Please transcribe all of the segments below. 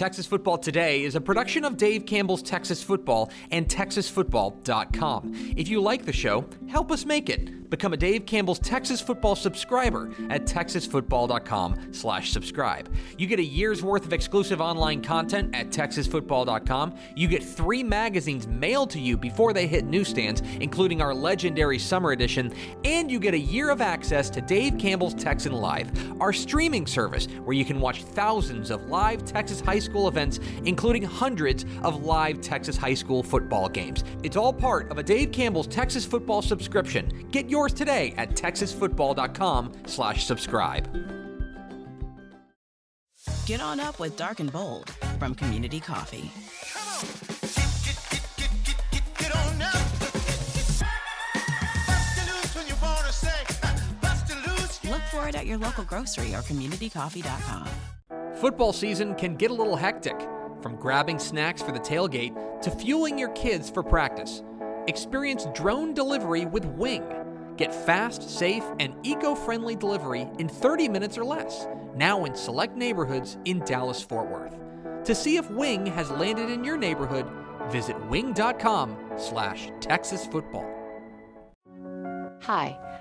Texas Football Today is a production of Dave Campbell's Texas Football and TexasFootball.com. If you like the show, help us make it. Become a Dave Campbell's Texas Football subscriber at TexasFootball.com slash subscribe. You get a year's worth of exclusive online content at TexasFootball.com. You get three magazines mailed to you before they hit newsstands, including our legendary summer edition, and you get a year of access to Dave Campbell's Texan Live, our streaming service where you can watch thousands of live Texas high school events, including hundreds of live Texas high school football games. It's all part of a Dave Campbell's Texas Football subscription. Get yours today at texasfootball.com slash subscribe. Get on up with Dark and Bold from Community Coffee. Get on up. Bust the loose when you wanna say, bust the loose. Look for it at your local grocery or communitycoffee.com. Football season can get a little hectic, from grabbing snacks for the tailgate to fueling your kids for practice. Experience drone delivery with Wing. Get fast, safe, and eco friendly delivery in 30 minutes or less, now in select neighborhoods in Dallas Fort Worth. To see if Wing has landed in your neighborhood, visit wing.com slash Texas football. Hi,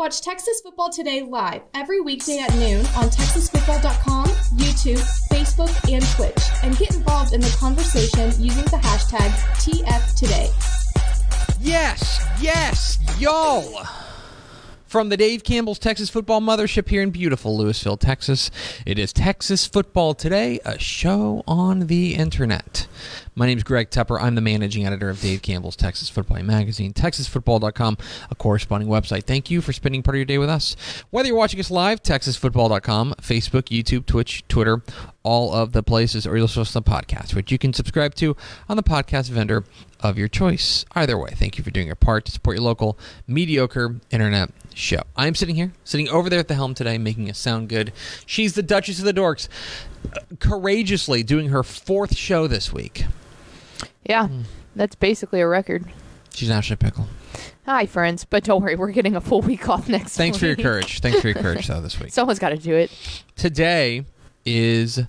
Watch Texas Football Today live every weekday at noon on TexasFootball.com, YouTube, Facebook, and Twitch, and get involved in the conversation using the hashtag TFToday. Yes, yes, y'all. From the Dave Campbell's Texas Football Mothership here in beautiful Lewisville, Texas, it is Texas Football Today, a show on the internet. My name is Greg Tepper. I'm the managing editor of Dave Campbell's Texas Football Magazine, TexasFootball.com, a corresponding website. Thank you for spending part of your day with us. Whether you're watching us live, TexasFootball.com, Facebook, YouTube, Twitch, Twitter, all of the places, or you'll listen to the podcast, which you can subscribe to on the podcast vendor of your choice. Either way, thank you for doing your part to support your local mediocre internet show. I'm sitting here, sitting over there at the helm today, making it sound good. She's the Duchess of the Dorks, uh, courageously doing her fourth show this week. Yeah, Hmm. that's basically a record. She's Ashley Pickle. Hi, friends, but don't worry, we're getting a full week off next week. Thanks for your courage. Thanks for your courage, though, this week. Someone's got to do it. Today is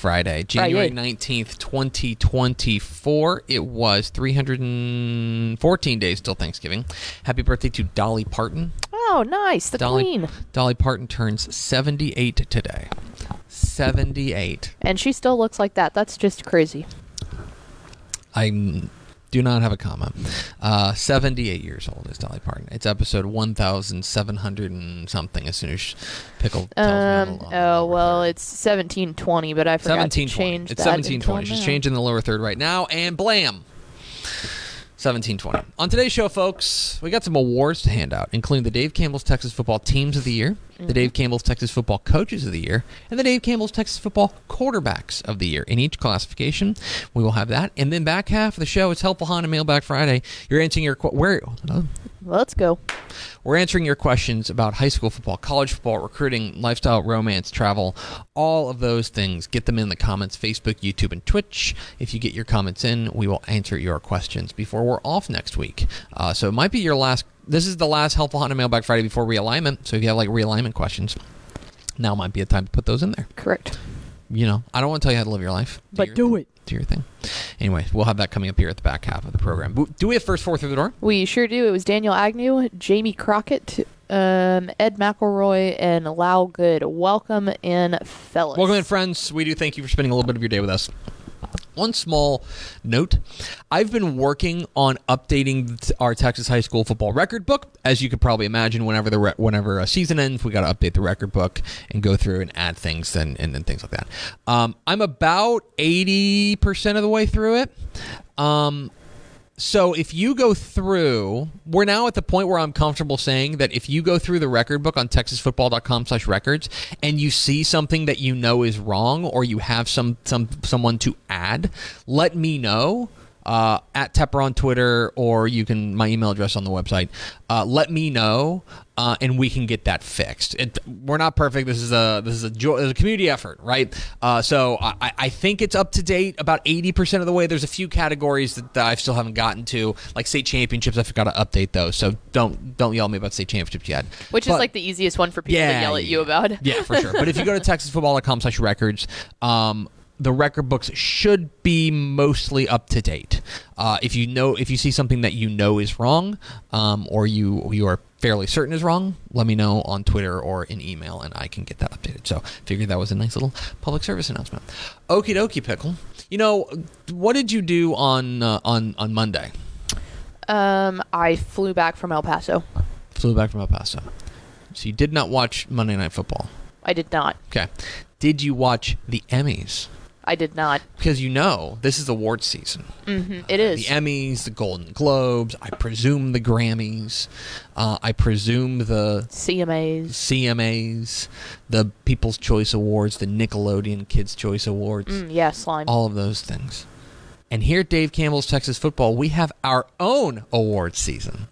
Friday, January 19th, 2024. It was 314 days till Thanksgiving. Happy birthday to Dolly Parton. Oh, nice. The Dolly, queen. Dolly Parton turns 78 today. 78. And she still looks like that. That's just crazy. I do not have a comma. Uh, 78 years old is Dolly Parton. It's episode 1,700 and something as soon as Pickle tells me. Um, a oh, well, third. it's 1720, but I forgot to 1720. change It's 1720. She's now. changing the lower third right now, and blam. 1720. On today's show, folks, we got some awards to hand out, including the Dave Campbell's Texas Football Teams of the Year, Mm-hmm. the Dave Campbell's Texas Football Coaches of the Year, and the Dave Campbell's Texas Football Quarterbacks of the Year. In each classification, we will have that. And then back half of the show, it's Helpful Honda Mailbag Friday. You're answering your where Let's go. we're answering your questions about high school football, college football, recruiting, lifestyle, romance, travel, all of those things. Get them in the comments, Facebook, YouTube, and Twitch. If you get your comments in, we will answer your questions before we're off next week. Uh, so it might be your last. This is the last Helpful Honda Mailbag Friday before realignment. So if you have like realignment questions, now might be a time to put those in there. Correct. You know, I don't want to tell you how to live your life. But your do thing. it. Do your thing. Anyway, we'll have that coming up here at the back half of the program. Do we have first four through the door? We sure do. It was Daniel Agnew, Jamie Crockett, um, Ed McElroy, and Lau Good. Welcome in, fellas. Welcome in, friends. We do thank you for spending a little bit of your day with us. One small note I've been working on updating our Texas high school football record book. As you could probably imagine, whenever the re- whenever a season ends, we got to update the record book and go through and add things and, and, and things like that. Um, I'm about 80% of the way through it. Um, so if you go through, we're now at the point where I'm comfortable saying that if you go through the record book on texasfootball.com slash records and you see something that you know is wrong or you have some, some someone to add, let me know uh, at Tepper on Twitter or you can my email address on the website. Uh, let me know, uh, and we can get that fixed. It, we're not perfect. This is a this is a, jo- a community effort, right? Uh, so I, I think it's up to date about eighty percent of the way. There's a few categories that, that I still haven't gotten to, like state championships. I forgot to update those. So don't don't yell at me about state championships yet. Which is like the easiest one for people to yell at you yeah. about. Yeah, for sure. But if you go to texasfootball.com slash records, um, the record books should be mostly up to date. Uh, if you know, if you see something that you know is wrong, um, or you you are fairly certain is wrong, let me know on Twitter or in email, and I can get that updated. So, figured that was a nice little public service announcement. Okie dokie, pickle. You know, what did you do on uh, on on Monday? Um, I flew back from El Paso. Flew back from El Paso. So you did not watch Monday Night Football. I did not. Okay. Did you watch the Emmys? I did not. Because you know this is award season. hmm It is. The Emmys, the Golden Globes, I presume the Grammys, uh, I presume the CMAs. CMAs, the People's Choice Awards, the Nickelodeon Kids' Choice Awards, Mm, yeah, slime. all of those things. And here at Dave Campbell's Texas Football, we have our own award season.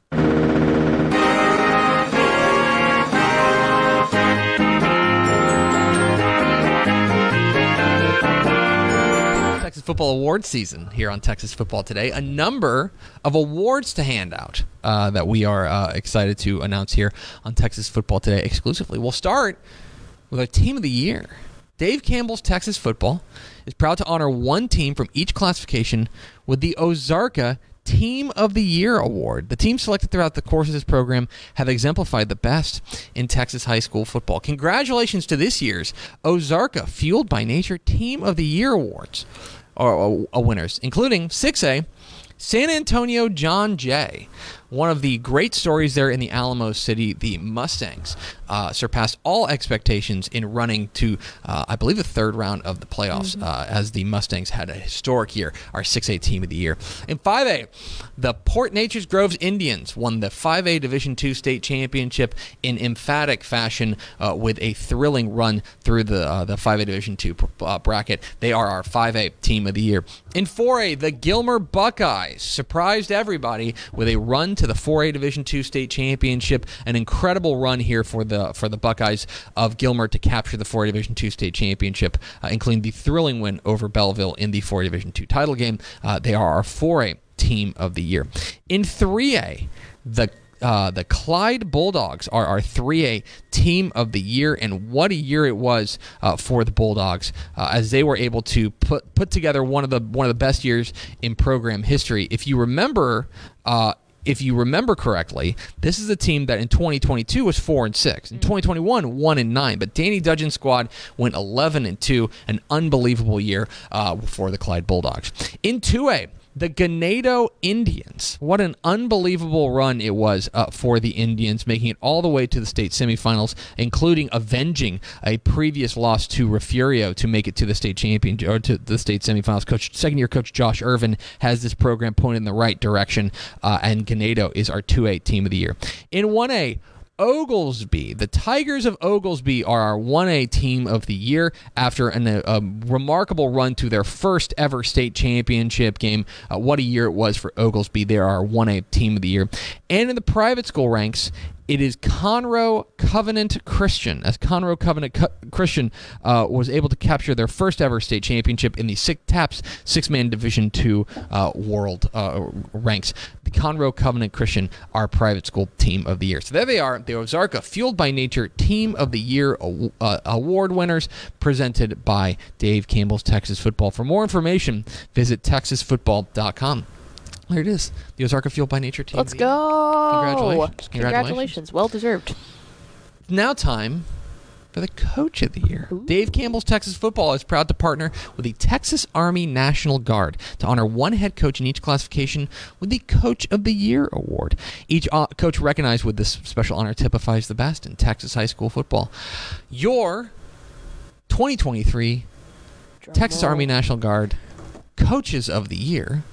Football Award season here on Texas Football Today. A number of awards to hand out uh, that we are uh, excited to announce here on Texas Football Today exclusively. We'll start with our Team of the Year. Dave Campbell's Texas Football is proud to honor one team from each classification with the Ozarka Team of the Year award. The teams selected throughout the course of this program have exemplified the best in Texas high school football. Congratulations to this year's Ozarka Fueled by Nature Team of the Year awards or winners, including 6A San Antonio John Jay. One of the great stories there in the Alamo City, the Mustangs uh, surpassed all expectations in running to, uh, I believe, the third round of the playoffs uh, as the Mustangs had a historic year, our 6A team of the year. In 5A, the Port Neches-Groves Indians won the 5A Division II state championship in emphatic fashion uh, with a thrilling run through the uh, the 5A Division II uh, bracket. They are our 5A team of the year. In 4A, the Gilmer Buckeyes surprised everybody with a run to the 4A Division II state championship. An incredible run here for the for the Buckeyes of Gilmer to capture the 4A Division two state championship, uh, including the thrilling win over Bellville in the 4A Division two title game. Uh, they are our 4A team of the year. In 3A, the uh, the Clyde Bulldogs are our 3A team of the year, and what a year it was uh, for the Bulldogs uh, as they were able to put put together one of the one of the best years in program history. If you remember. If you remember correctly, this is a team that in 2022 was four and six. In 2021, one and nine. But Danny Dudgeon's squad went 11 and two. An unbelievable year uh, for the Clyde Bulldogs. In 2A, the Ganado Indians. What an unbelievable run it was uh, for the Indians, making it all the way to the state semifinals, including avenging a previous loss to Refugio to make it to the state champion or to the state semifinals. Coach, second year coach Josh Irvin has this program pointed in the right direction, uh, and Ganado is our 2A team of the year. In 1A, Oglesby. The Tigers of Oglesby are our 1A team of the year after an, a, a remarkable run to their first ever state championship game. Uh, what a year it was for Oglesby. They are our 1A team of the year. And in the private school ranks, it is Conroe Covenant Christian, as Conroe Covenant Co- Christian uh, was able to capture their first ever state championship in the six, TAPPS six man Division two uh, world uh, ranks. The Conroe Covenant Christian, our private school team of the year. So there they are, the Ozarka Fueled by Nature Team of the Year uh, award winners, presented by Dave Campbell's Texas Football. For more information, visit texasfootball.com. There it is, the Ozarka Fueled by Nature Team. Let's of the Year. go. Congratulations. Congratulations. Congratulations. Well deserved. now time for the Coach of the Year. Dave Campbell's Texas Football is proud to partner with the Texas Army National Guard to honor one head coach in each classification with the Coach of the Year award. Each uh, coach recognized with this special honor typifies the best in Texas high school football. Your 2023 Texas Army National Guard Coaches of the Year.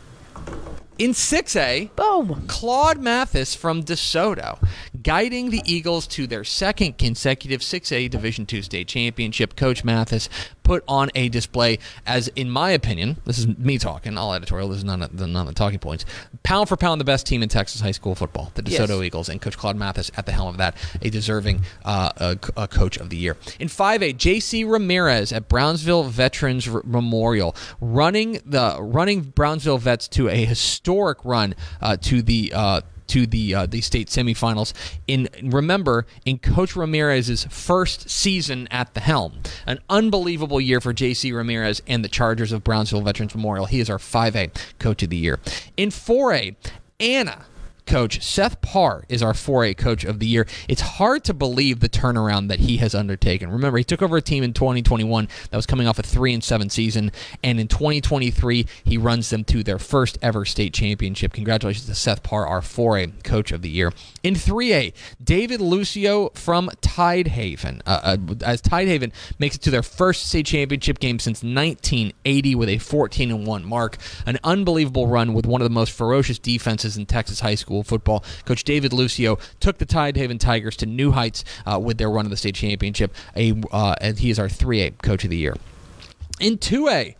In 6A, Boom. Claude Mathis from DeSoto, guiding the Eagles to their second consecutive 6A Division II state championship. Coach Mathis put on a display as, in my opinion, this is me talking, all editorial, this is none of the, none of the talking points, pound for pound the best team in Texas high school football, the Yes. DeSoto Eagles, and Coach Claude Mathis at the helm of that, a deserving uh, c- uh, Coach of the Year. In 5A, J.C. Ramirez at Brownsville Veterans R- Memorial, running the running Brownsville Vets to a historic run uh, to the uh, to the uh, the state semifinals. In remember, in Coach Ramirez's first season at the helm, an unbelievable year for J.C. Ramirez and the Chargers of Brownsville Veterans Memorial. He is our 5A Coach of the Year. In 4A, Anna coach Seth Parr is our 4A coach of the year. It's hard to believe the turnaround that he has undertaken. Remember, he took over a team in 2021 that was coming off a 3 and 7 season and in 2023 he runs them to their first ever state championship. Congratulations to Seth Parr, our 4A coach of the year. In 3A, David Lucio from Tidehaven. Uh, uh, as Tidehaven makes it to their first state championship game since 1980 with a 14 and 1 mark. An unbelievable run with one of the most ferocious defenses in Texas high school football. Coach David Lucio took the Tidehaven Tigers to new heights uh, with their run of the state championship. A uh, and he is our 3A coach of the year. In 2A,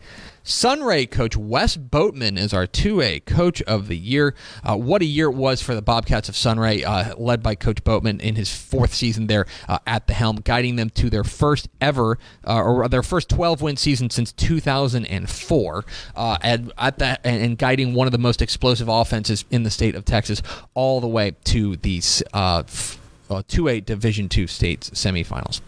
Sunray coach Wes Boatman is our 2A coach of the year. Uh, what a year it was for the Bobcats of Sunray, uh, led by Coach Boatman in his fourth season there uh, at the helm, guiding them to their first ever, uh, or their first 12 win season since 2004, uh, and at and, and guiding one of the most explosive offenses in the state of Texas all the way to uh, f- uh, 2A Division two states semifinals.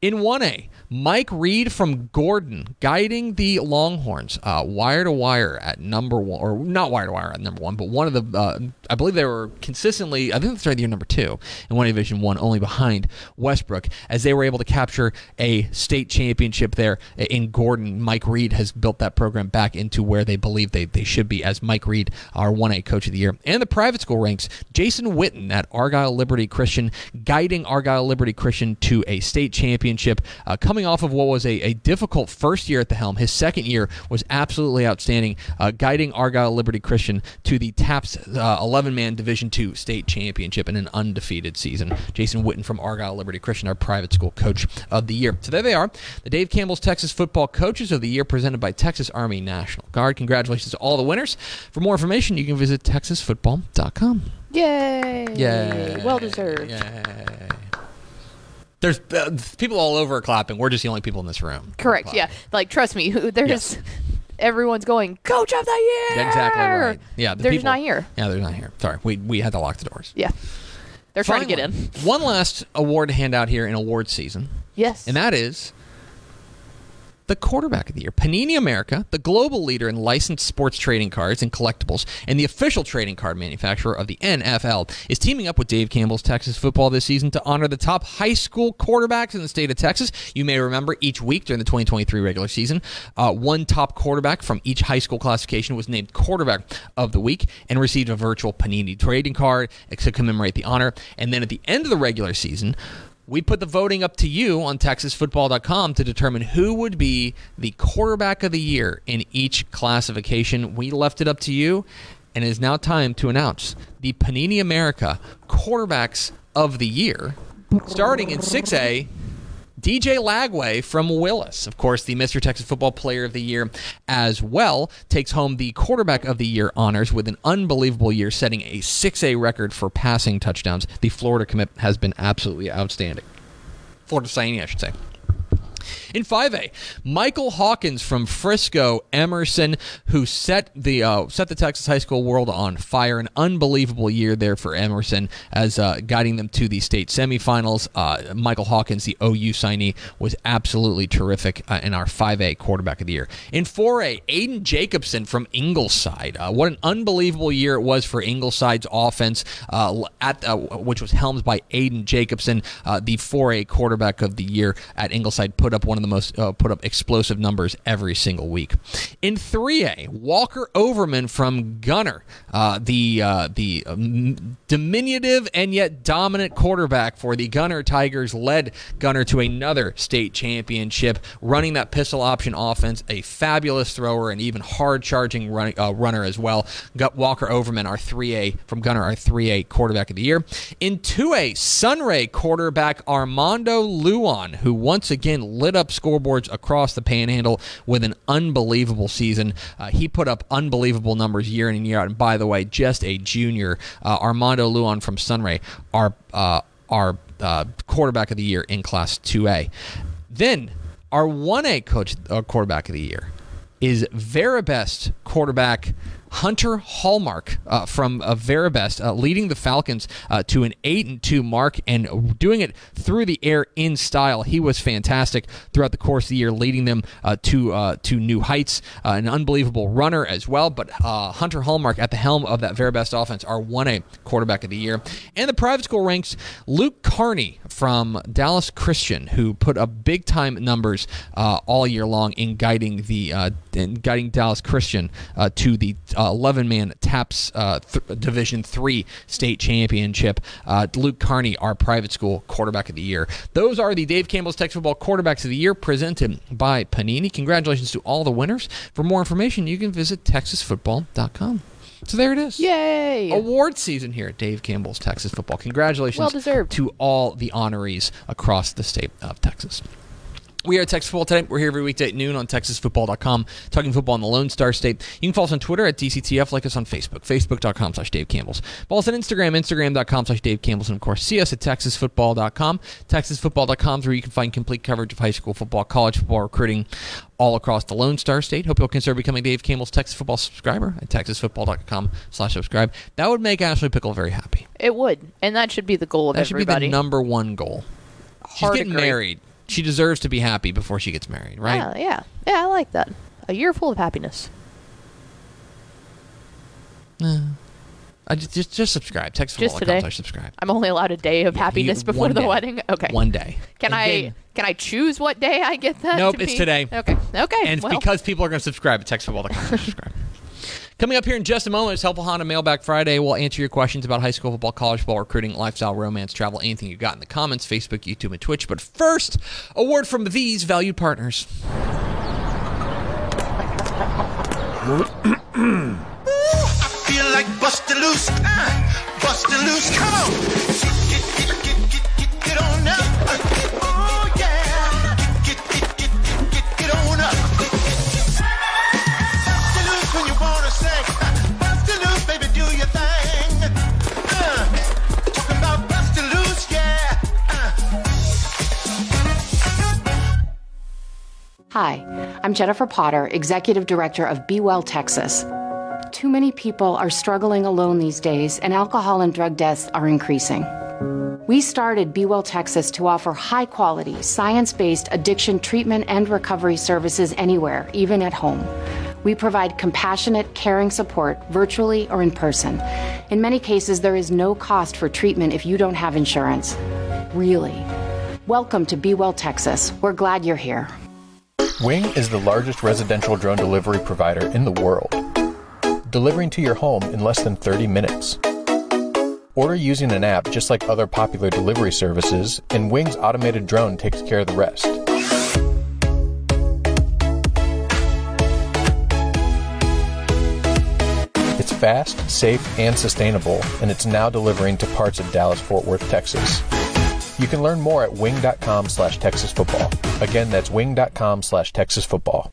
In 1A, Mike Reed from Gordon guiding the Longhorns uh, wire to wire at number one, or not wire to wire at number one, but one of the, uh, I believe they were consistently, I think they started the year number two in one Division one, only behind Westbrook, as they were able to capture a state championship there in Gordon. Mike Reed has built that program back into where they believe they, they should be, as Mike Reed, our 1A coach of the year. And the private school ranks, Jason Witten at Argyle Liberty Christian, guiding Argyle Liberty Christian to a state championship, uh, coming off of what was a, a difficult first year at the helm. His second year was absolutely outstanding, uh, guiding Argyle Liberty Christian to the TAPPS 11 man Division two state championship in an undefeated season. Jason Witten from Argyle Liberty Christian, our private school coach of the year. So there they are, the Dave Campbell's Texas Football Coaches of the Year presented by Texas Army National Guard. Congratulations to all the winners. For more information, you can visit texasfootball.com. Yay. Yay. Well deserved. Yay. There's uh, people all over clapping. We're just the only people in this room. Correct. Yeah. Like, trust me, who- there's Yes. everyone's going coach of the year. Exactly right. Yeah, the they're people- just not here. Yeah, they're not here. Sorry, we we had to lock the doors. Yeah, they're trying to get in. One last award to hand out here in award season, Yes. and that is the quarterback of the year. Panini America, the global leader in licensed sports trading cards and collectibles, and the official trading card manufacturer of the NFL, is teaming up with Dave Campbell's Texas Football this season to honor the top high school quarterbacks in the state of Texas. You may remember each week during the 2023 regular season, uh, one top quarterback from each high school classification was named quarterback of the week and received a virtual Panini trading card to commemorate the honor. And then at the end of the regular season, we put the voting up to you on TexasFootball.com to determine who would be the quarterback of the year in each classification. We left it up to you, and it is now time to announce the Panini America quarterbacks of the year. Starting in 6A, DJ Lagway from Willis, of course, the Mr. Texas Football Player of the Year as well, takes home the Quarterback of the Year honors with an unbelievable year, setting a 6A record for passing touchdowns. The Florida commit has been absolutely outstanding. Florida signing, I should say. In 5A, Michael Hawkins from Frisco Emerson, who set the uh, set the Texas high school world on fire. An unbelievable year there for Emerson as uh, guiding them to the state semifinals. Uh, Michael Hawkins, the OU signee, was absolutely terrific uh, in our 5A quarterback of the year. In 4A, Aiden Jacobson from Ingleside. Uh, what an unbelievable year it was for Ingleside's offense, uh, at which was helmed by Aiden Jacobson, the 4A quarterback of the year at Ingleside. Put up one of the most uh, put up explosive numbers every single week. In 3A, Walker Overman from Gunter, uh, the uh, the um, diminutive and yet dominant quarterback for the Gunter Tigers, led Gunter to another state championship, running that pistol option offense. A fabulous thrower and even hard charging run, uh, runner as well. Got Walker Overman, our 3A from Gunter, our 3A quarterback of the year. In 2A, Sunray quarterback Armando Luon, who once again lit up scoreboards across the panhandle with an unbelievable season. Uh, he put up unbelievable numbers year in and year out. And by the way, just a junior, uh, Armando Luan from Sunray, our uh, our uh, quarterback of the year in Class 2A. Then our 1A coach uh, quarterback of the year is Veribest quarterback Hunter Hallmark uh, from uh, uh, leading the Falcons uh, to an eight and two mark and doing it through the air in style. He was fantastic throughout the course of the year, leading them uh, to uh, to new heights. an unbelievable runner as well. But Hunter Hallmark at the helm of that Veribest offense, our one A quarterback of the year, and the private school ranks Luke Carney from Dallas Christian, who put up big time numbers all year long in guiding the in guiding Dallas Christian to the 11 man TAPPS uh, th- Division 3 state championship. Uh, Luke Carney, our private school quarterback of the year. Those are the Dave Campbell's Texas Football Quarterbacks of the Year presented by Panini. Congratulations to all the winners. For more information, you can visit texasfootball.com. So there it is. Yay! Award season here at Dave Campbell's Texas Football. Congratulations Well deserved. to all the honorees across the state of Texas. We are at Texas Football today. We're here every weekday at noon on TexasFootball.com, talking football in the Lone Star State. You can follow us on Twitter at DCTF, like us on Facebook, Facebook.com slash Dave Campbell's. Follow us on Instagram, Instagram.com slash Dave Campbell's, and of course, see us at TexasFootball.com. TexasFootball.com is where you can find complete coverage of high school football, college football, recruiting, all across the Lone Star State. Hope you'll consider becoming Dave Campbell's Texas Football subscriber at TexasFootball.com slash subscribe. That would make Ashley Pickle very happy. It would, and that should be the goal of That should be the number one goal. She's Hard getting agree. married. She deserves to be happy before she gets married, right? Yeah, yeah, yeah. I like that. A year full of happiness. Eh. I just, just just subscribe. Text Just today? slash subscribe. I'm only allowed a day of Yeah, happiness you- before the day. wedding. Okay. One day. Can And I then- can I choose what day I get that? Nope, to it's be? today. Okay. Okay. and well, because people are going to subscribe at textfootball.com slash subscribe. Coming up here in just a moment is Helpful Honda Mailbag Friday. We'll answer your questions about high school football, college football, recruiting, lifestyle, romance, travel, anything you got in the comments, Facebook, YouTube, and Twitch. But first, a word from these valued partners. Feel like busting loose, uh, busting loose. Come on, Jennifer Potter, Executive Director of Be Well Texas. Too many people are struggling alone these days, and alcohol and drug deaths are increasing. We started Be Well Texas to offer high quality, science based addiction treatment and recovery services anywhere, even at home. We provide compassionate, caring support virtually or in person. In many cases, there is no cost for treatment if you don't have insurance. Really. Welcome to Be Well Texas. We're glad you're here. Wing is the largest residential drone delivery provider in the world, delivering to your home in less than 30 minutes. Order using an app just like other popular delivery services, and Wing's automated drone takes care of the rest. It's fast, safe, and sustainable, and it's now delivering to parts of Dallas Fort Worth, Texas. You can learn more at wing.com slash Texas football. Again, that's wing.com slash Texas football.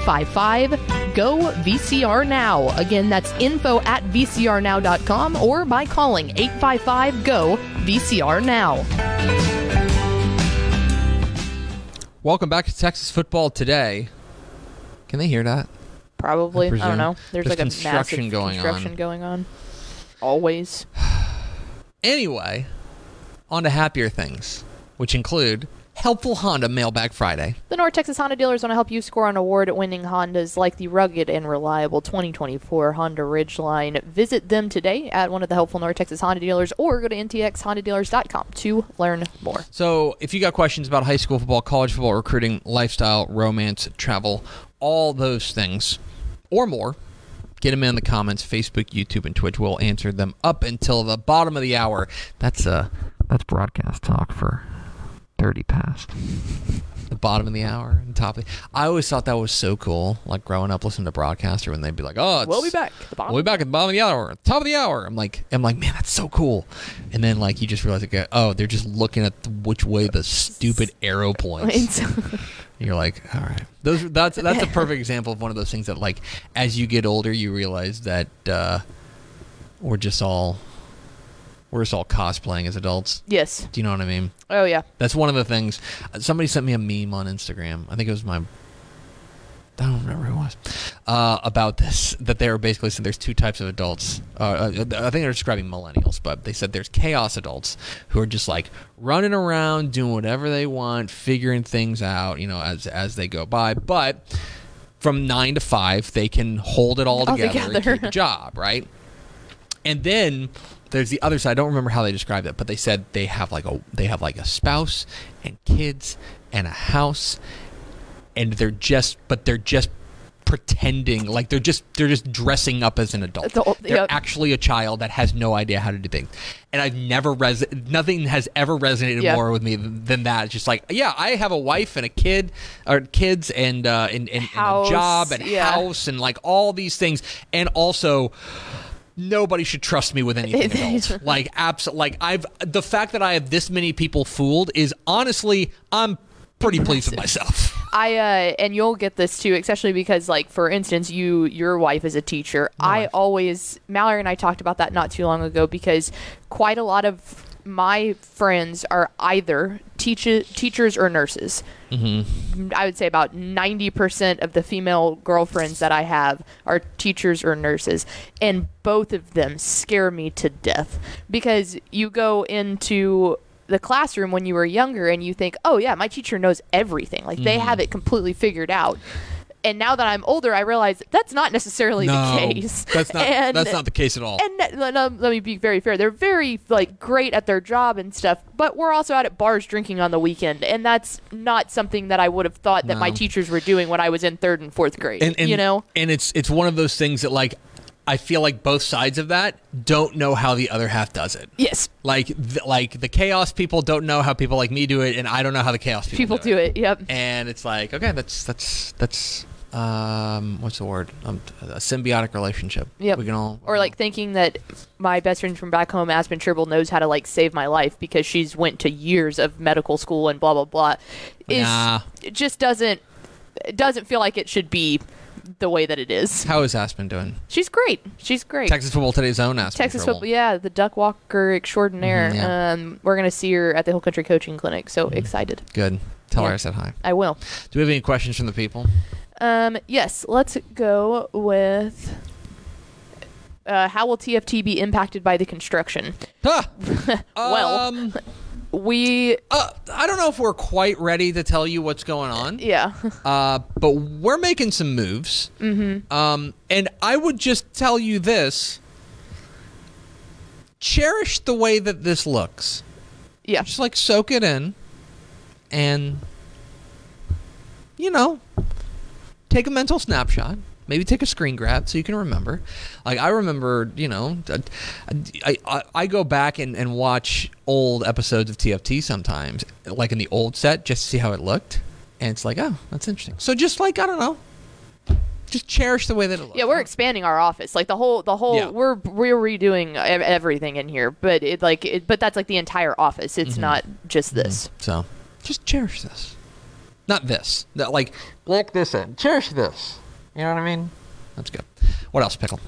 855 GO VCR Now. Again, that's info at vcrnow.com or by calling 855 GO VCR Now. Welcome back to Texas Football Today. Can they hear that? Probably. I, presume. don't know. There's, There's like a construction massive going construction on. going on. Always. Anyway, on to happier things, which include helpful Honda Mailbag Friday. The North Texas Honda dealers want to help you score on award-winning Hondas like the rugged and reliable 2024 Honda Ridgeline. Visit them today at one of the helpful North Texas Honda dealers or go to ntxhondadealers.com to learn more. So, if you got questions about high school football, college football, recruiting, lifestyle, romance, travel, all those things, or more, get them in the comments. Facebook, YouTube, and Twitch will answer them up until the bottom of the hour. That's uh, that's broadcast talk for thirty past. The bottom of the hour and top of the. I always thought that was so cool. Like growing up, listening to broadcaster when they'd be like, "Oh, it's, We'll be back. The bottom. We'll be back at the bottom of the hour, top of the hour. I'm like, I'm like, man, that's so cool. And then like you just realize, like, oh, they're just looking at the, which way the stupid arrow points. You're like, all right, those that's that's a perfect example of one of those things that like as you get older, you realize that uh, we're just all we're just all cosplaying as adults. yes. Do you know what I mean? Oh yeah. That's one of the things. Somebody sent me a meme on Instagram. I think it was my. I don't remember who it was. Uh, about this, that they were basically saying there's two types of adults. Uh, uh, I think they're describing millennials, but they said there's chaos adults who are just like running around doing whatever they want, figuring things out, you know, as as they go by. But from nine to five, they can hold it all, All together, and keep a job, right? And then there's the other side. I don't remember how they described it, but they said they have like a they have like a spouse and kids and a house, and they're just but they're just pretending like they're just they're just dressing up as an adult. Adult, they're yep. actually a child that has no idea how to do things. And I've never res nothing has ever resonated Yeah. more with me than, than that. It's just like yeah, I have a wife and a kid or kids and uh, and, and, and a job and yeah. house and like all these things, and also nobody should trust me with anything adult. like absolutely like i've the fact that i have this many people fooled is honestly i'm pretty pleased with myself I uh and you'll get this too, especially because like for instance, you your wife is a teacher. I always Mallory and I talked about that not too long ago because quite a lot of my friends are either teach- teachers or nurses. Mm-hmm. I would say about 90% of the female girlfriends that I have are teachers or nurses. And both of them scare me to death because you go into the classroom when you were younger and you think, oh, yeah, my teacher knows everything. Like they have it completely figured out. And now that I'm older, I realize that's not necessarily the case. that's not And- that's not the case at all and let, um, let- me be very fair. They're very like great at their job and stuff, but we're also out at bars drinking on the weekend, and that's not something that I would have thought that my teachers were doing when I was in third and fourth grade. and, and you know, and it's it's one of those things that like i feel like both sides of that don't know how the other half does it yes, like th- like the chaos people don't know how people like me do it and i don't know how the chaos people, people do it. Yep. and it's like okay that's that's that's um what's the word um, a symbiotic relationship Yep. we can all Or like thinking that my best friend from back home, Aspen Tribble, knows how to like save my life because she's went to years of medical school and blah blah blah. Is Nah. it just doesn't it doesn't feel like it should be the way that it is. how is aspen doing She's great. She's great. texas football today's own aspen Texas football, yeah, the duck walker extraordinaire. Mhm, yeah. Um, we're gonna see her at the Hill Country Coaching Clinic, so excited. good tell her i said hi I will. do we have any questions from the people Um, yes, let's go with. Uh, how will TFT be impacted by the construction? Huh. Well, um, We, uh, I don't know if we're quite ready to tell you what's going on. yeah, Uh, but we're making some moves. Mm-hmm. Um, and I would just tell you this: cherish the way that this looks. yeah, Just like soak it in, and you know, take a mental snapshot. Maybe take a screen grab so you can remember. Like I remember, you know, I I, I go back and, and watch old episodes of TFT sometimes, like in the old set, just to see how it looked, and it's like, oh, that's interesting. So just like I don't know, just cherish the way that it looks. yeah. We're expanding our office, like the whole, the whole. Yeah. We're we're redoing everything in here, but it like, it, but that's like the entire office. It's Mm-hmm. not just this. So just cherish this. Not this. That like lock this in. Cherish this. You know what I mean? That's good. What else, Pickle?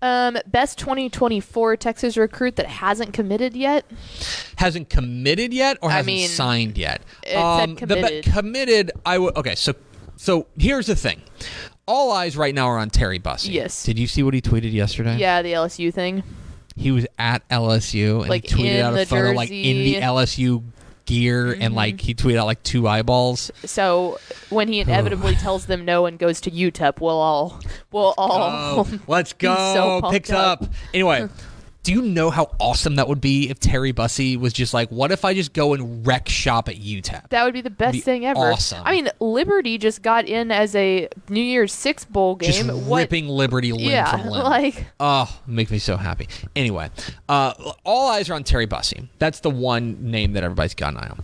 Um, best 2024 Texas recruit that hasn't committed yet. Hasn't committed yet or I hasn't mean, signed yet? it said the be- committed. committed I would okay, so so here's the thing. All eyes right now are on Terry Bussey. Yes. Did you see what he tweeted yesterday? Yeah, the LSU thing. He was at LSU and Like, he tweeted out a the photo like in the. LSU gear and mm-hmm. like he tweeted out like two eyeballs. So when he inevitably tells them no and goes to UTEP, we'll all we'll all Oh, let's go. so pumped Picks up. Anyway, do you know how awesome that would be if Terry Bussey was just like, what if I just go and wreck shop at UTEP? That would be the best Be thing ever. awesome. I mean, Liberty just got in as a New Year's Six bowl game. Just what? ripping Liberty limb yeah, from limb. like Oh, make me so happy. Anyway, uh, all eyes are on Terry Bussey. That's the one name that everybody's got an eye on.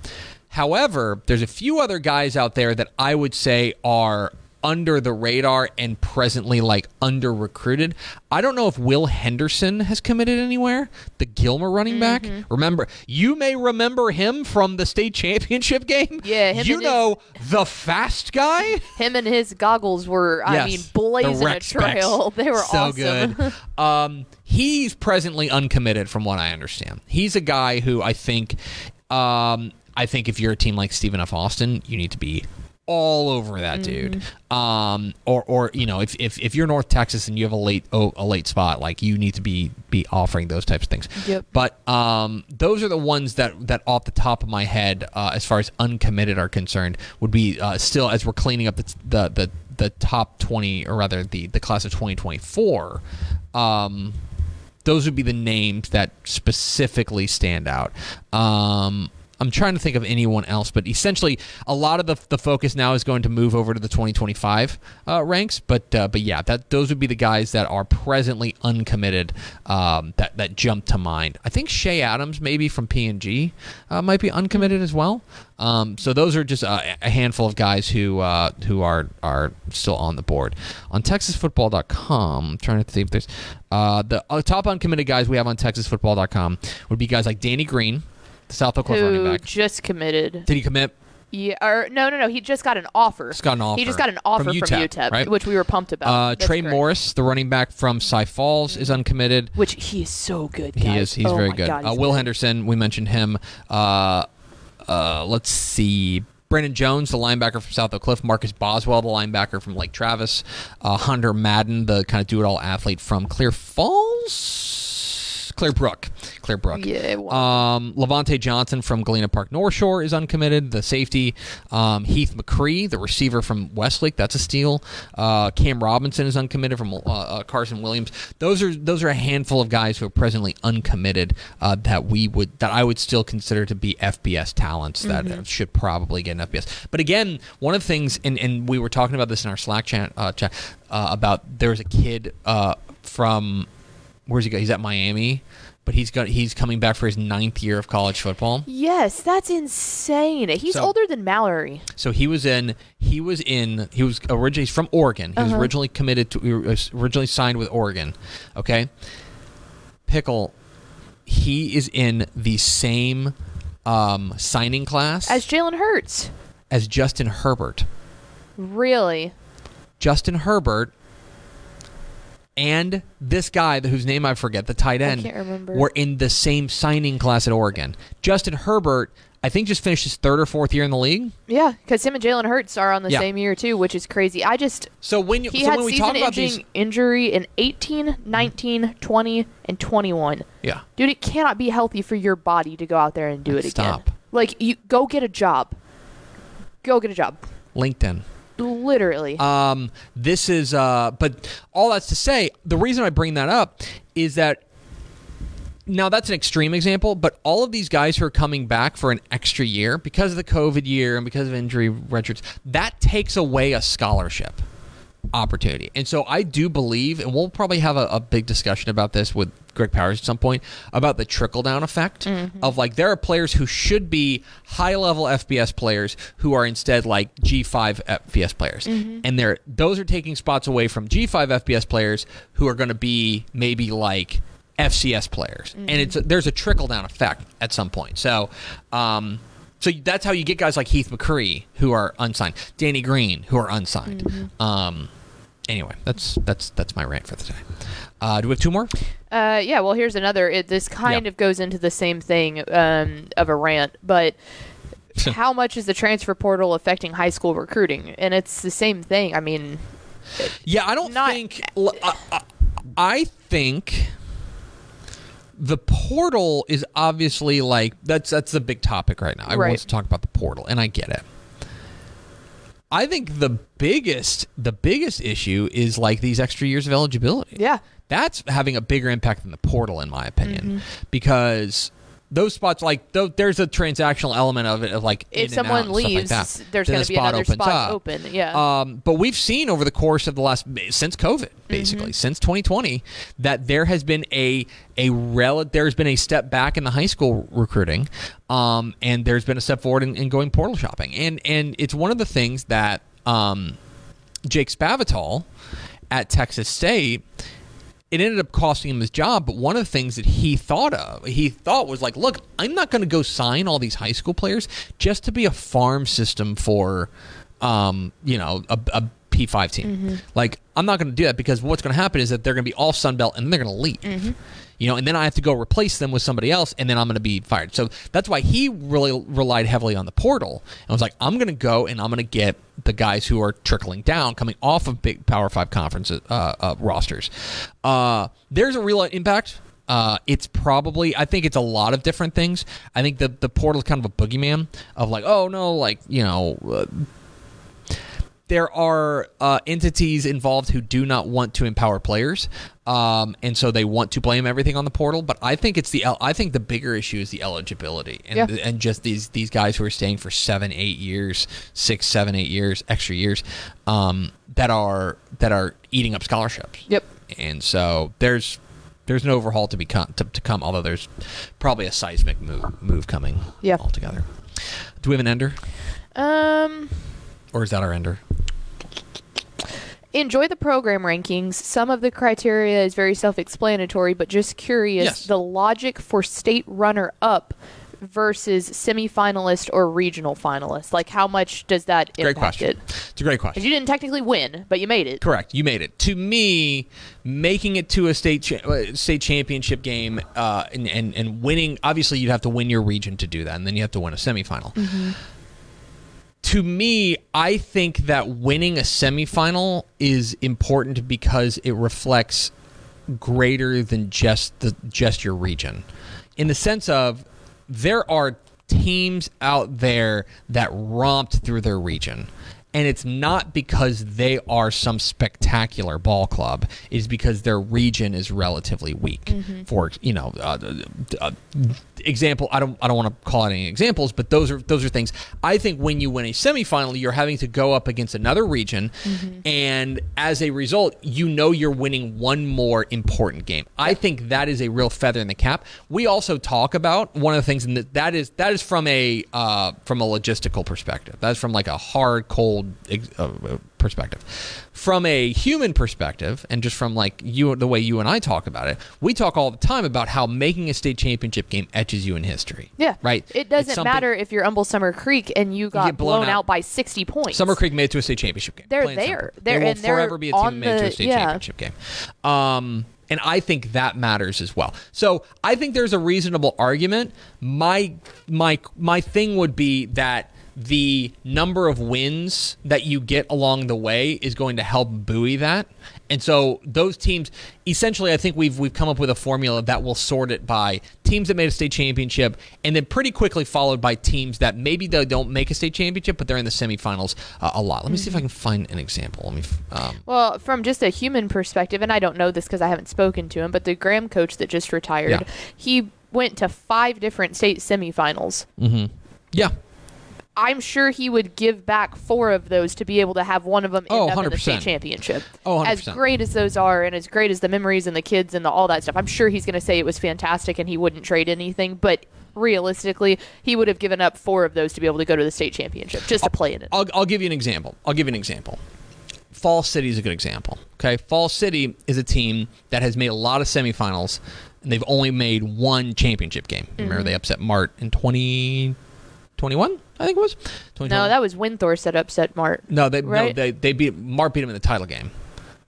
However, there's a few other guys out there that I would say are under the radar and presently like under recruited. I don't know if Will Henderson has committed anywhere. The Gilmer running back. Mm-hmm. Remember, you may remember him from the state championship game. Yeah, him you and his- know the fast guy. him and his goggles were, I mean, blazing a trail. They were so awesome. good. Um, he's presently uncommitted, from what I understand. He's a guy who I think, um, I think if you're a team like Stephen F. Austin, you need to be all over that dude. Um, or or you know, if, if if you're North Texas and you have a late oh, a late spot, like you need to be be offering those types of things. Yep. But um, those are the ones that that off the top of my head, uh, as far as uncommitted are concerned, would be uh, still as we're cleaning up the the the, the top twenty or rather the the class of twenty twenty four. Um, those would be the names that specifically stand out. Um, I'm trying to think of anyone else, but essentially, a lot of the, the focus now is going to move over to the 2025 uh, ranks. But uh, but yeah, that those would be the guys that are presently uncommitted um, that that jump to mind. I think Shea Adams, maybe from PNG, uh, might be uncommitted as well. Um, so those are just a, a handful of guys who uh, who are are still on the board. On TexasFootball.com, I'm trying to see if there's uh, the uh, top uncommitted guys we have on TexasFootball.com would be guys like Danny Green, the South Oak Cliff running Who back. just committed? Did he commit? Yeah, or no, no, no. He just got an offer. Just got an offer He just got an offer from from UTEP, UTEP, right? which we were pumped about. Uh, Trey. Morris, the running back from Cy Falls, is uncommitted. which he is so good. He is. He's Oh very good. God, uh, Will good. Henderson, we mentioned him. Uh, uh, let's see. Brandon Jones, the linebacker from South Oak Cliff. Marcus Boswell, the linebacker from Lake Travis. Uh, Hunter Madden, the kind of do-it-all athlete from Clear Falls, Clear Brook, Clear Brook. Yeah, Um, Levante Johnson from Galena Park North Shore is uncommitted. The safety, um, Heath McCree, the receiver from Westlake, that's a steal. Uh, Cam Robinson is uncommitted from uh, uh, Carson Williams. Those are those are a handful of guys who are presently uncommitted uh, that we would that I would still consider to be FBS talents that uh, should probably get an FBS. But again, one of the things, and, and we were talking about this in our Slack chat, uh, chat uh, about there's a kid uh, from where's he go? He's at Miami, but he's got he's coming back for his ninth year of college football. Yes, that's insane. He's So- older than Mallory. So he was in he was in he was originally he's from Oregon. He was originally committed to he was originally signed with Oregon. Okay, pickle. He is in the same um, signing class As Jalen Hurts. as Justin Herbert. Really? Justin Herbert and this guy whose name I forget, the tight end, were in the same signing class at Oregon. Justin Herbert I think just finished his third or fourth year in the league. Yeah, because him and Jalen Hurts are on the Yeah. same year too, which is crazy. I just So when you he so had when we talk season about ending these, injury in 18, 19, 20, and 21. yeah, Dude, it cannot be healthy for your body to go out there and do it Stop. again. Like you go get a job. Go get a job. LinkedIn. Literally. Um, this is, uh, but all that's to say, the reason I bring that up is that now that's an extreme example, but all of these guys who are coming back for an extra year because of the COVID year and because of injury retros, that takes away a scholarship opportunity. And so I do believe, and we'll probably have a, a big discussion about this with Greg Powers at some point about the trickle down effect mm-hmm. of like there are players who should be high level FBS players who are instead like G5 FBS players. Mm-hmm. And they're those are taking spots away from G5 FBS players who are going to be maybe like FCS players. And mm-hmm. it's there's a trickle down effect at some point. So um so that's how you get guys like Heath McCree who are unsigned, Danny Green who are unsigned. Um, anyway, that's that's that's my rant for the day. Uh, do we have two more? Uh, yeah, well, here's another. It, this kind of goes into the same thing um, of a rant, but how much is the transfer portal affecting high school recruiting? And it's the same thing. I mean, Yeah, I don't Not- think. I think the portal is obviously like that's that's the big topic right now. Everyone Right. wants to talk about the portal, and I get it. I think the biggest the biggest issue is like these extra years of eligibility. yeah, That's having a bigger impact than the portal, in my opinion, Mm-hmm. because those spots like though there's a transactional element of it of like in if someone out and stuff like leaves, that. there's going to be spot another spot up. open. Yeah. Um, but we've seen over the course of the last since COVID, basically since 2020, that there has been a a rel- there's been a step back in the high school recruiting, um, and there's been a step forward in, in going portal shopping, and and it's one of the things that um, Jake Spavital at Texas State it ended up costing him his job. But one of the things that he thought of, he thought was like, look, I'm not going to go sign all these high school players just to be a farm system for, um, you know, a, a P5 team. Like, I'm not going to do that because what's going to happen is that they're going to be all Sun Belt and they're going to leave. You know, and then I have to go replace them with somebody else, and then I'm going to be fired. So that's why he really relied heavily on the portal and was like, I'm going to go and I'm going to get the guys who are trickling down, coming off of big Power Five conferences uh, uh, rosters. Uh, there's a real impact. Uh, it's probably I think it's a lot of different things. I think the the portal is kind of a boogeyman of like, oh no, like you know. Uh, there are uh, entities involved who do not want to empower players, um, and so they want to blame everything on the portal. But I think it's the I think the bigger issue is the eligibility and Yeah. and just these these guys who are staying for seven, eight years, six, seven, eight years, extra years, um, that are that are eating up scholarships. Yep. And so there's there's an overhaul to be com- to, to come, although there's probably a seismic move move coming. Yeah. altogether. Do we have an ender, um, or is that our ender? enjoy the program rankings. Some of the criteria is very self-explanatory, but just curious Yes. the logic for state runner-up versus semifinalist or regional finalist. Like, how much does that Great impact question. it? It's a great question. Because you didn't technically win, but you made it. Correct. You made it. To me, making it to a state cha- uh, state championship game uh, and, and and winning. Obviously, you'd have to win your region to do that, and then you have to win a semifinal. To me, I think that winning a semifinal is important because it reflects greater than just the just your region, in the sense of there are teams out there that romped through their region. And it's not because they are some spectacular ball club. It's because their region is relatively weak. For you know, uh, uh, example, I don't I don't want to call out any examples, but those are those are things. I think when you win a semifinal, you're having to go up against another region, and as a result, you know you're winning one more important game. I think that is a real feather in the cap. We also talk about one of the things, and that that is that is from a uh, from a logistical perspective. That's from like a hard, cold ex- uh, perspective. From a human perspective, and just from like you, the way you and I talk about it, we talk all the time about how making a state championship game etches you in history. Yeah. right. It doesn't matter if you're Humble Summer Creek and you got get blown blown, out. out. by 60 points. Summer Creek made it to a state championship game. They're there. They're- they will forever be a team made it to a state yeah. championship game. Um, And I think that matters as well. So I think there's a reasonable argument. My my my thing would be that the number of wins that you get along the way is going to help buoy that. And so those teams essentially I think we've we've come up with a formula that will sort it by teams that made a state championship and then pretty quickly followed by teams that maybe they don't make a state championship but they're in the semifinals uh, a lot. Let me see if I can find an example. Let me um, Well, from just a human perspective, and I don't know this because I haven't spoken to him, but the Graham coach that just retired, Yeah. he went to five different state semifinals. yeah. I'm sure he would give back four of those to be able to have one of them end Oh, up in the 100%. state championship. Oh, as 100%. great as those are, and as great as the memories and the kids and the, all that stuff, I'm sure he's going to say it was fantastic and he wouldn't trade anything. But realistically, he would have given up four of those to be able to go to the state championship just to play in it. I'll, I'll give you an example. I'll give you an example. Fall City is a good example. Okay, Fall City is a team that has made a lot of semifinals, and they've only made one championship game. Remember, mm-hmm. they upset Mart in 2021, I think it was. no, that was Windthorst that upset Mart. no, they no, they they beat Mart beat them in the title game.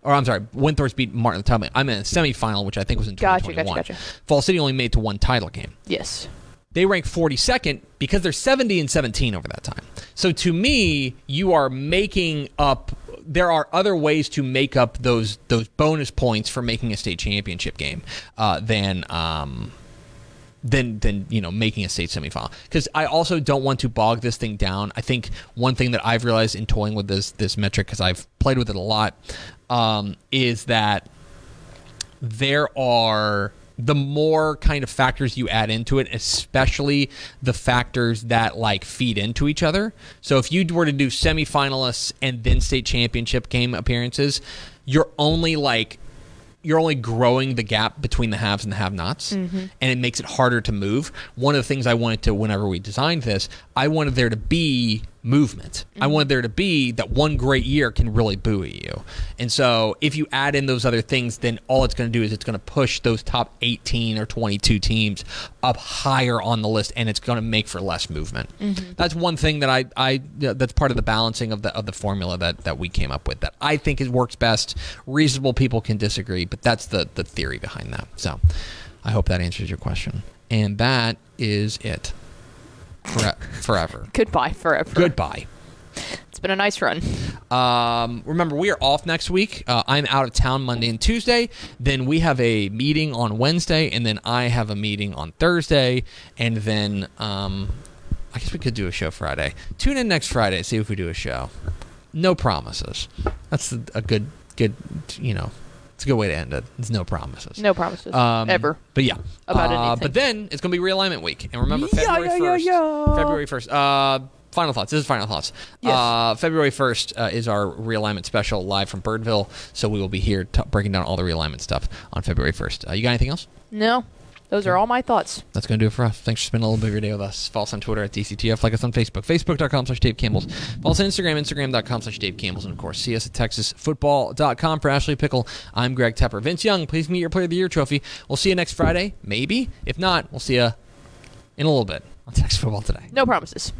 Or I'm sorry, Winthrop beat Mart in the title game. I'm in a semifinal, which I think was in Gotcha, 2021. gotcha, gotcha. Fall City only made it to one title game Yes. they rank 42nd because they're 70 and 17 over that time. So to me, you are making up there are other ways to make up those those bonus points for making a state championship game uh, than um, than than you know making a state semifinal because I also don't want to bog this thing down. I think one thing that I've realized in toying with this this metric because I've played with it a lot um, is that there are the more kind of factors you add into it, especially the factors that like feed into each other. So if you were to do semifinalists and then state championship game appearances, you're only like you're only growing the gap between the haves and the have-nots mm-hmm. and it makes it harder to move. One of the things i wanted to whenever we designed this i wanted there to be movement. I mm-hmm. wanted there to be that one great year can really buoy you. And so if you add in those other things then all it's going to do is it's going to push those top 18 or 22 teams up higher on the list and it's going to make for less movement. Mm-hmm. That's one thing that i i that's part of the balancing of the of the formula that that we came up with that i think it works best. Reasonable people can disagree but that's the the theory behind that. So i hope that answers your question. And that is it for, forever Goodbye forever. goodbye It's been a nice run. um, remember, we are off next week. Uh, I'm out of town Monday and Tuesday. Then we have a meeting on Wednesday, and then I have a meeting on Thursday, and then um, I guess we could do a show Friday. Tune in next Friday, see if we do a show. No promises. That's a a good, good, you know, it's a good way to end it. There's no promises. No promises. Um, Ever. But yeah. About uh, anything. But then it's going to be realignment week. And remember, Yeah, February yeah, 1st. yeah, yeah. February 1st. Uh, final thoughts. This is final thoughts. Yes. Uh, February 1st uh, is our realignment special live from Birdville. So we will be here t- breaking down all the realignment stuff on February 1st. Uh, you got anything else? No. Those are all my thoughts. That's going to do it for us. Thanks for spending a little bit of your day with us. Follow us on Twitter at DCTF. Like us on Facebook, facebook.com slash Dave Campbell's. Follow us on Instagram, instagram.com slash Dave Campbell's. And of course, see us at texasfootball.com. For Ashley Pickle, I'm Greg Tepper. Vince Young, please meet your Player of the Year trophy. We'll see you next Friday, maybe. If not, we'll see you in a little bit on Texas Football Today. No promises.